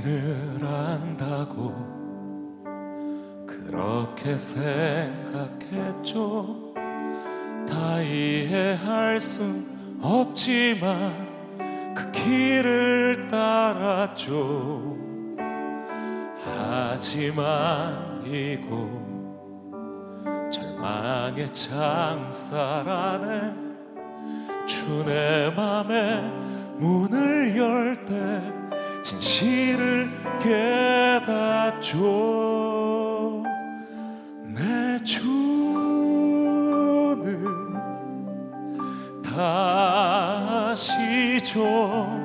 이를 한다고 그렇게 생각했죠. 다 이해할 순 없지만 그 길을 따랐죠. 하지만 이곳 절망의 창살 안에 주내 맘에 문을 열때 진실을 깨닫죠. 내 주는 다시죠.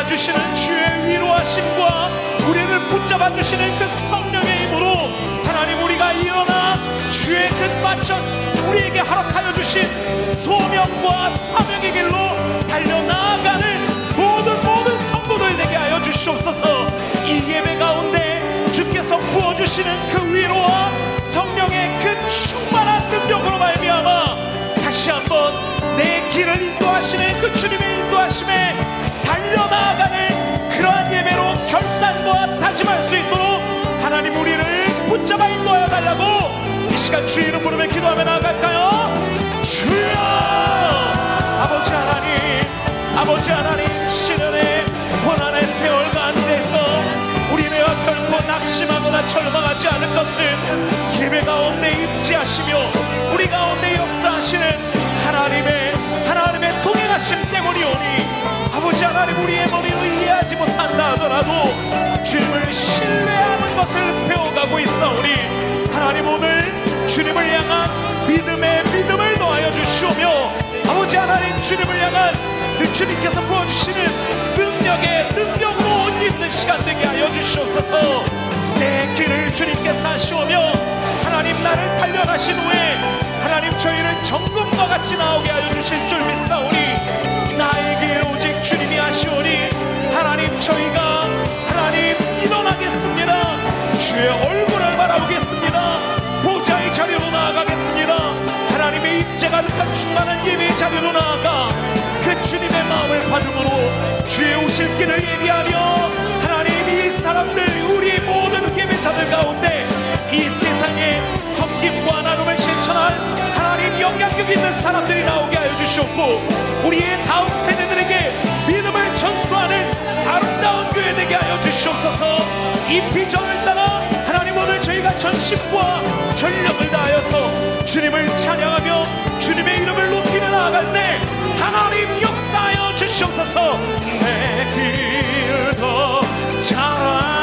일어나 주시는 주의 위로하심과 우리를 붙잡아 주시는 그 성령의 힘으로 하나님 우리가 일어나 주의 끝마천 우리에게 허락하여 주신 소명과 사명의 길로 달려 나아가는 모든 모든 성도들 되게 하여 주시옵소서. 이 예배 가운데 주께서 부어 주시는 그 위로와 성령의 그 충만한 능력으로 말미암아 다시 한번 내 길을 인도하시는 그 주님의 인도하심에 달려나가는 그러한 예배로 결단과 다짐할 수 있도록 하나님 우리를 붙잡아 인도하여 달라고 이 시간 주의 이름 부르며 기도하며 나아갈까요? 주여 아버지 하나님 아버지 하나님 시련의 고난의 세월 가운데서 우리는 결코 낙심하거나 절망하지 않을 것을 예배 가운데 임재하시며 우리 가운데 역사하시는 하나님의 하나님의 동행하심 때문이오니 아버지 하나님 우리의 머리로 이해하지 못한다 하더라도 주님을 신뢰하는 것을 배워가고 있사오니 하나님 오늘 주님을 향한 믿음의 믿음을 더하여 주시오며 아버지 하나님 주님을 향한 주님께서 부어주시는 능력의 능력으로 옷 입는 시간 되게 하여 주시옵소서. 내 길을 주님께서 하시오며 하나님 나를 단련하신 후에 하나님 저희를 정금과 같이 나오게 하여 주실 줄 믿사오니 나의 주님이 하시오니 하나님 저희가 하나님 일어나겠습니다. 주의 얼굴을 바라보겠습니다. 보좌의 자리로 나아가겠습니다. 하나님의 입재 가득한 충만한 예배의 자리로 나아가 그 주님의 마음을 받음으로 주의 오실 길을 예비하며 하나님 이 사람들 우리 모든 예배자들 가운데 이 세상에 섬김과 나눔을 실천할 하나님 영향력 있는 사람들이 나오게 하여 주시옵고 우리의 다음 세대 이 비전을 따라 하나님 오늘 저희가 전심과 전력을 다하여서 주님을 찬양하며 주님의 이름을 높이며 나아갈 때 하나님 역사하여 주시옵소서. 내 길도 잘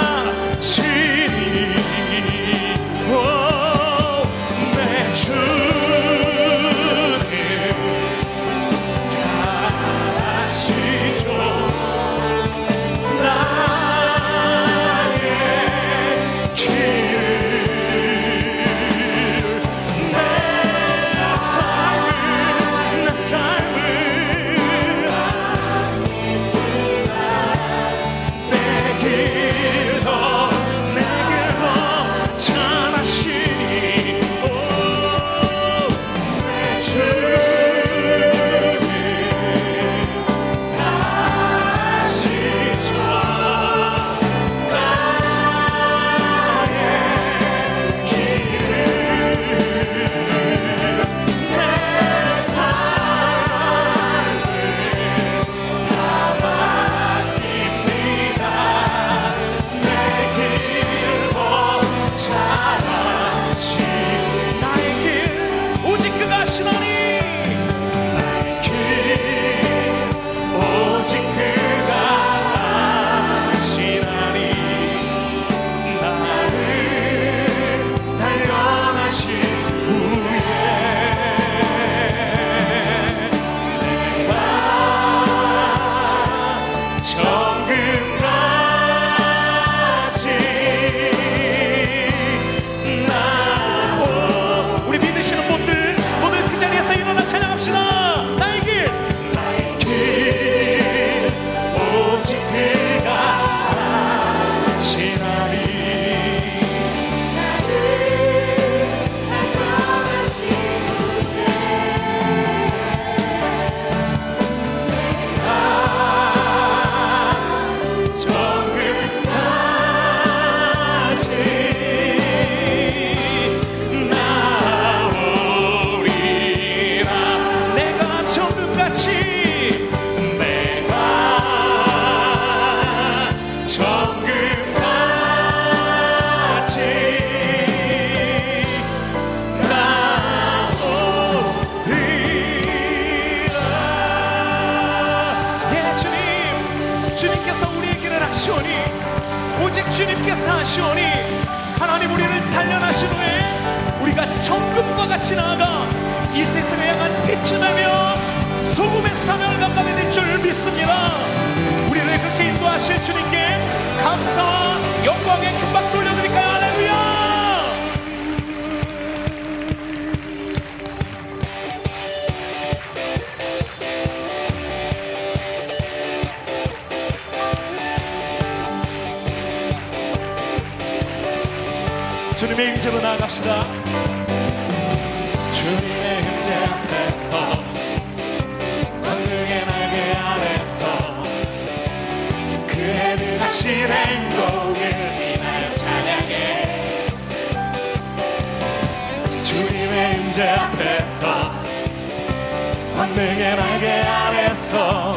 광명의 날개 아래서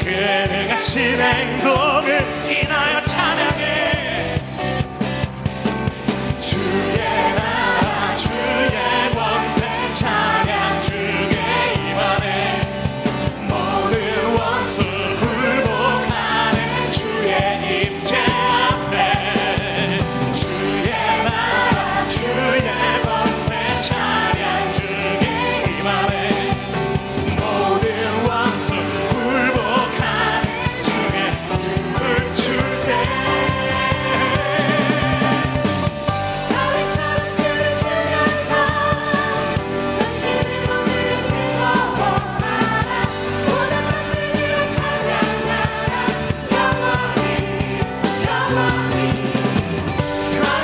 그의 능하신 행동을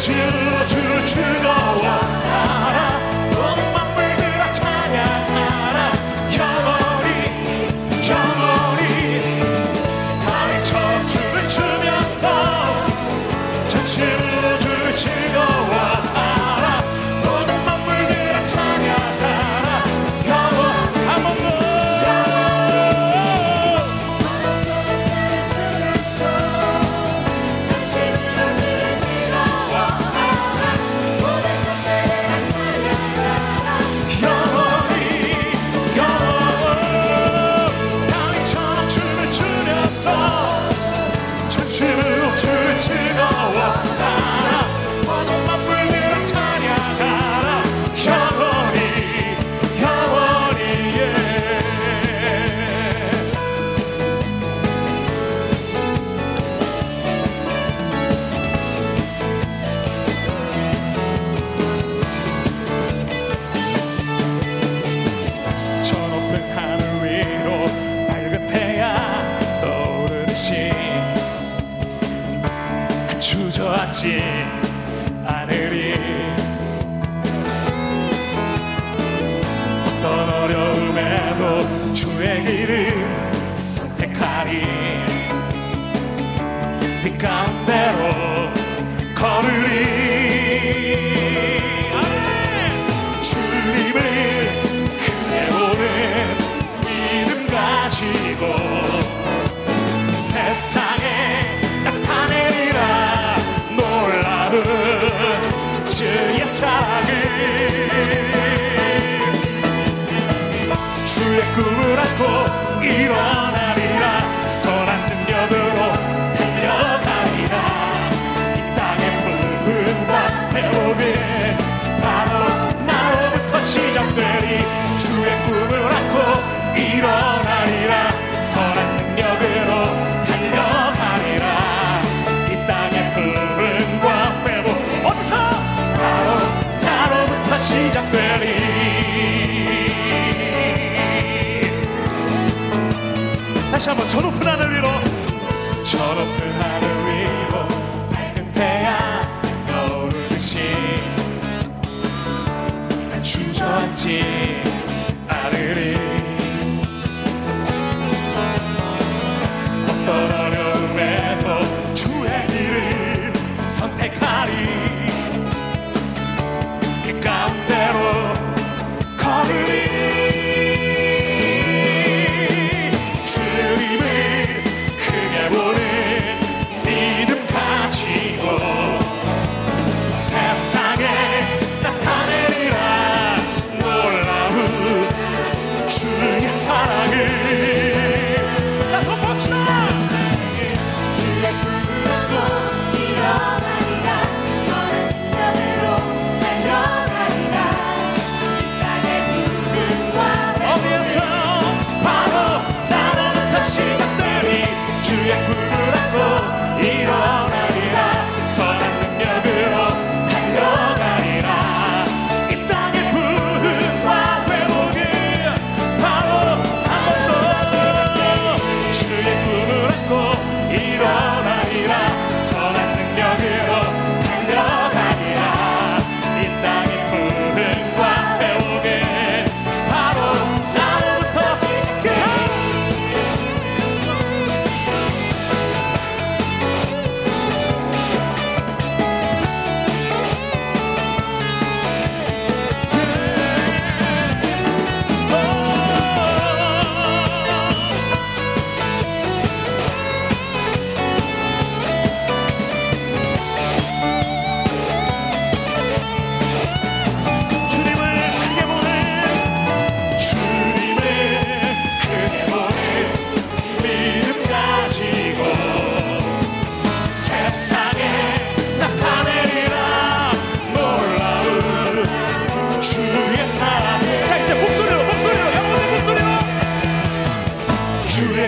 주주 주가 왔다 주의 꿈을 안고 일어나리라. 선한 능력으로 달려가리라. 이 땅의 푸른과 배로비에 바로 나로부터 시작되리. 주의 꿈을 안고 일어나리라. 시작되리. 다시 한번 저 높은 하늘 위로 저 높은 하늘 시작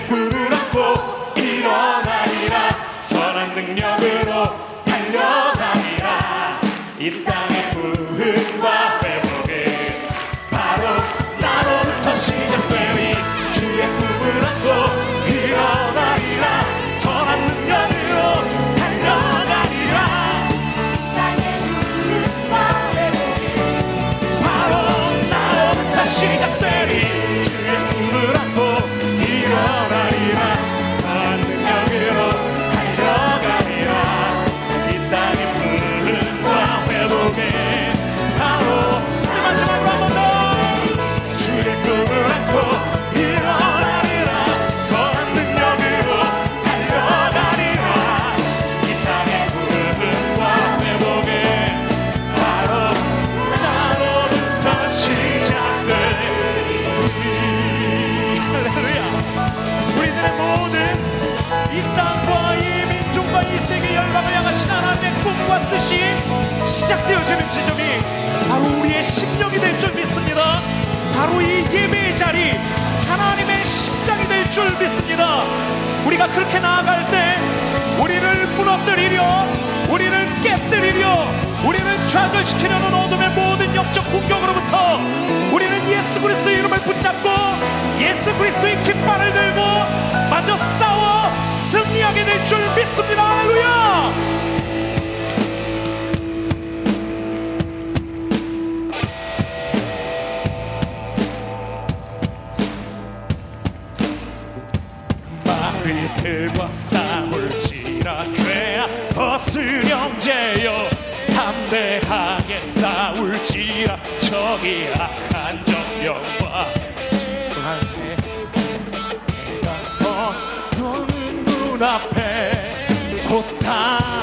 주의 꿈을 안고 일어나리라. 선한 능력으로 달려가리라. 이땅 시작되어지는 지점이 바로 우리의 심령이 될 줄 믿습니다. 바로 이 예배의 자리 하나님의 심장이 될 줄 믿습니다. 우리가 그렇게 나아갈 때 우리를 무너뜨리려 우리를 깨뜨리려 우리를 좌절시키려는 어둠의 모든 영적 공격으로부터 우리는 예수 그리스도의 이름을 붙잡고 예수 그리스도의 깃발을 들고 마저 싸워 승리하게 될 줄 믿습니다. 할렐루야 싸울지라 죄야 벗으령제여 담대하게 싸울지라 저기 악한 정령과 주한의 내가 서눈 눈앞에 곧 다가오리라.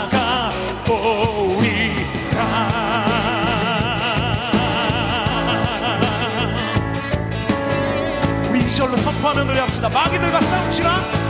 우리 이절로 선포하며 노래합시다. 마귀들과 싸울지라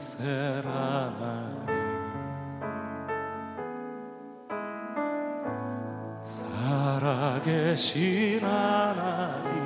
에셀 하나님 살아계신 하나님.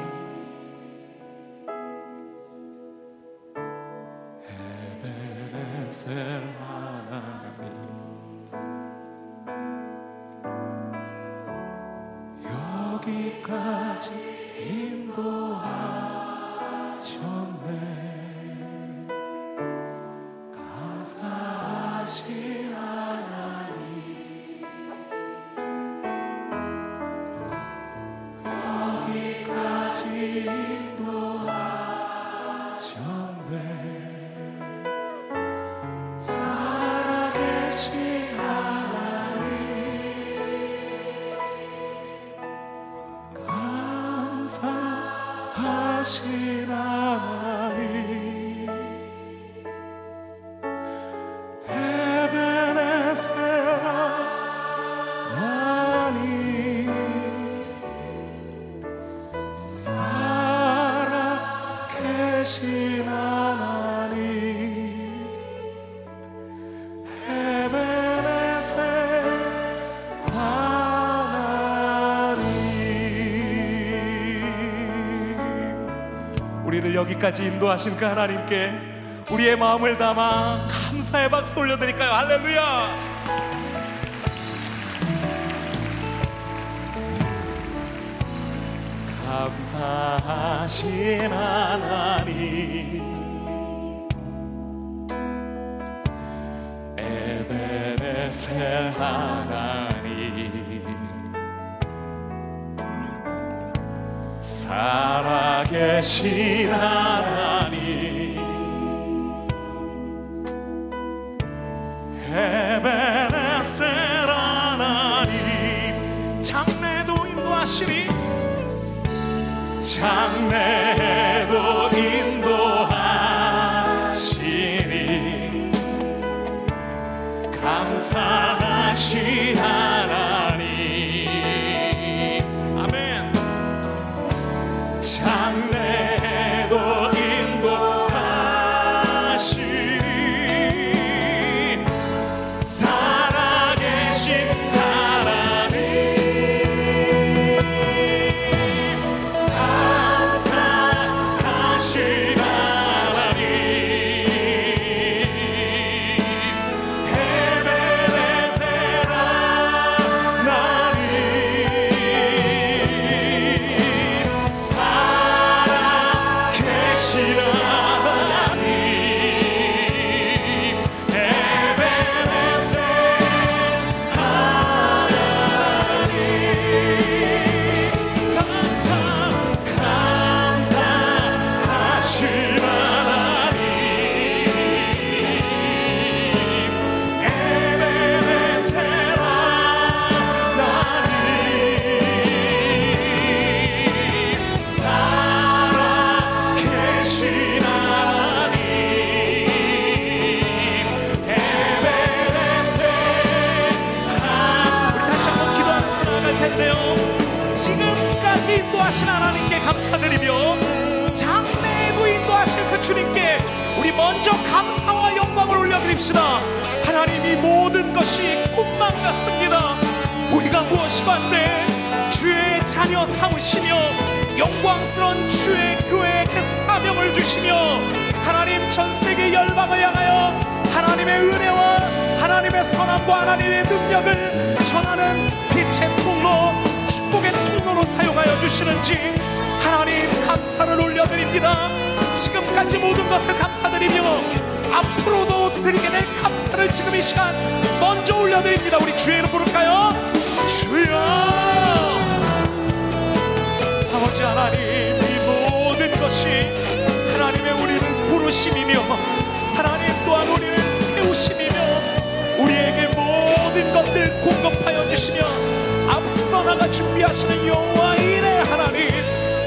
여기까지 인도하신 그 하나님께 우리의 마음을 담아 감사의 박수 올려드릴까요? 할렐루야! 감사하신 하나님 에베레셀 하나님 살아계신 하나 꿈만 같습니다. 우리가 무엇이건데 주의 자녀 삼으시며 영광스러운 주의 교회에 그 사명을 주시며 하나님 전 세계 열방을 향하여 하나님의 은혜와 하나님의 선함과 하나님의 능력을 전하는 빛의 통로 축복의 통로로 사용하여 주시는지 하나님 감사를 올려드립니다. 지금까지 모든 것을 감사드리며 앞으로도 드리게 될 감사를 지금 이 시간 먼저 올려드립니다 우리 주의 이름 부를까요? 주여 아버지 하나님 이 모든 것이 하나님의 우리를 부르심이며 하나님 또한 우리를 세우심이며 우리에게 모든 것들 공급하여 주시며 앞서 나가 준비하시는 여호와 이레 하나님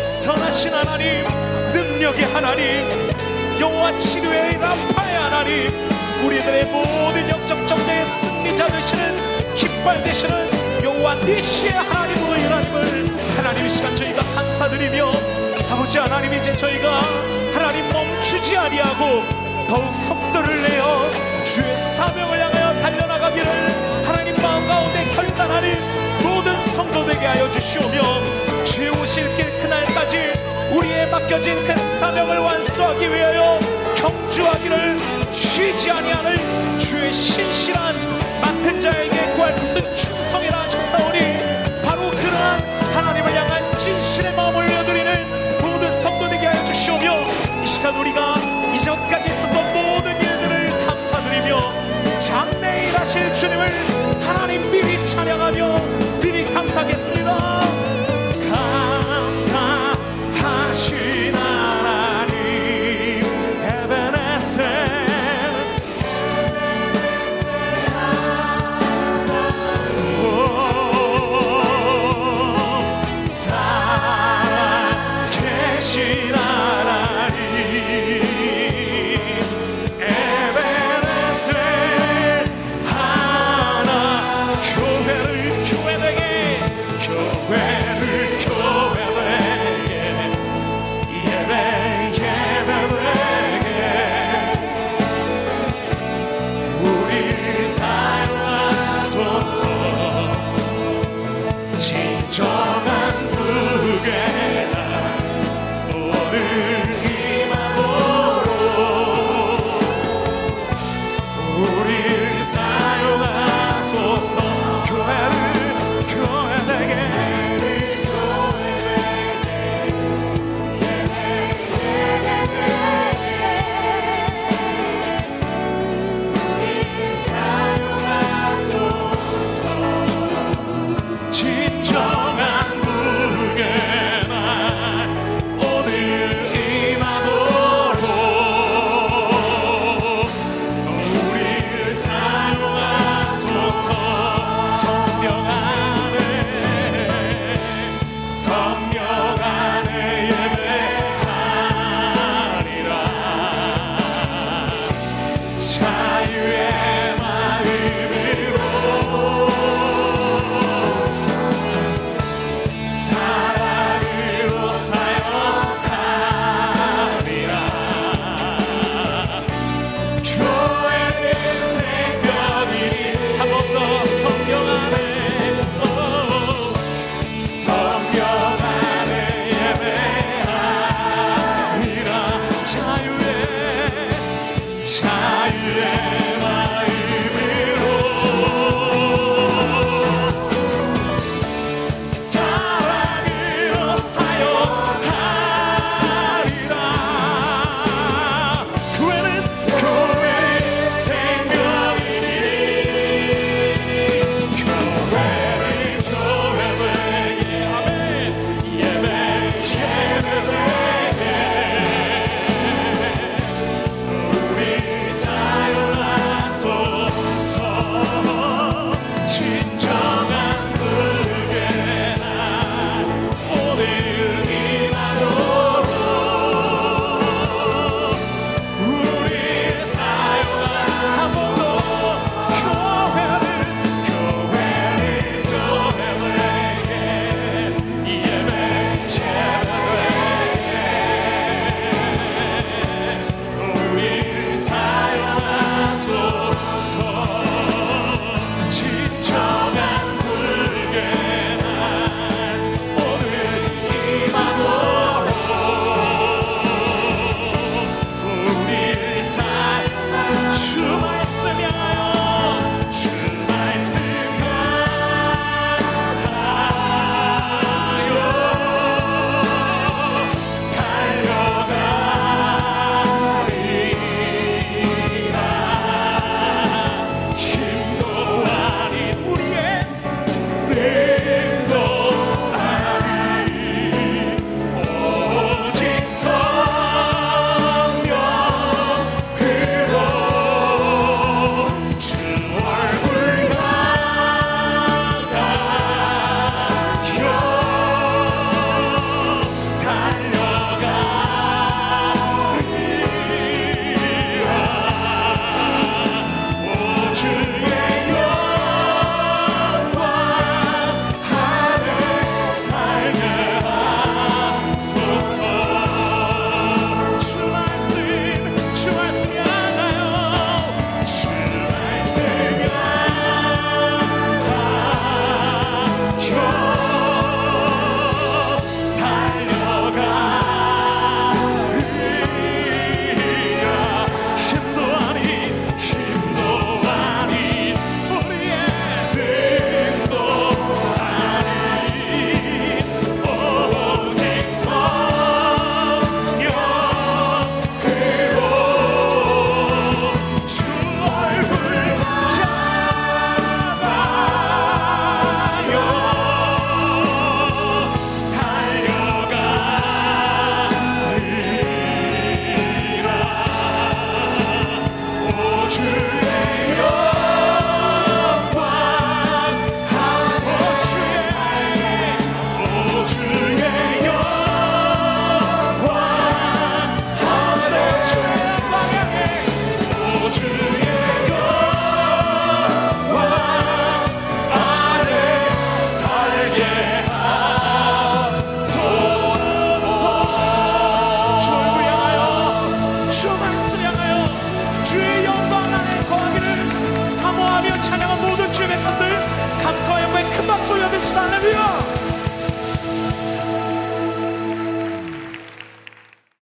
선하신 하나님 능력의 하나님 여호와 치료의 라파의 하나님 우리들의 모든 영적 정죄의 승리자 되시는 깃발 되시는 여호와 니시의 하나님으로 하나님을 하나님 이 시간 저희가 감사드리며 아버지 하나님 이제 저희가 하나님 멈추지 아니하고 더욱 속도를 내어 주의 사명을 향하여 달려나가기를 하나님 마음 가운데 결단하는 모든 성도 되게 하여 주시오며 주의 오실 길 그날까지 우리에 맡겨진 그 사명을 완수하기 위하여 경주하기를 쉬지 아니하는 주의 신실한 맡은 자에게 구할 것은 충성이라 하셨사오니 바로 그러한 하나님을 향한 진실의 마음을 올려드리는 모든 성도 되게 하여 주시오며 이 시간 우리가 이전까지 있었던 모든 일들을 감사드리며 장래에 일하실 주님을 하나님 미리 찬양하며 미리 감사하겠습니다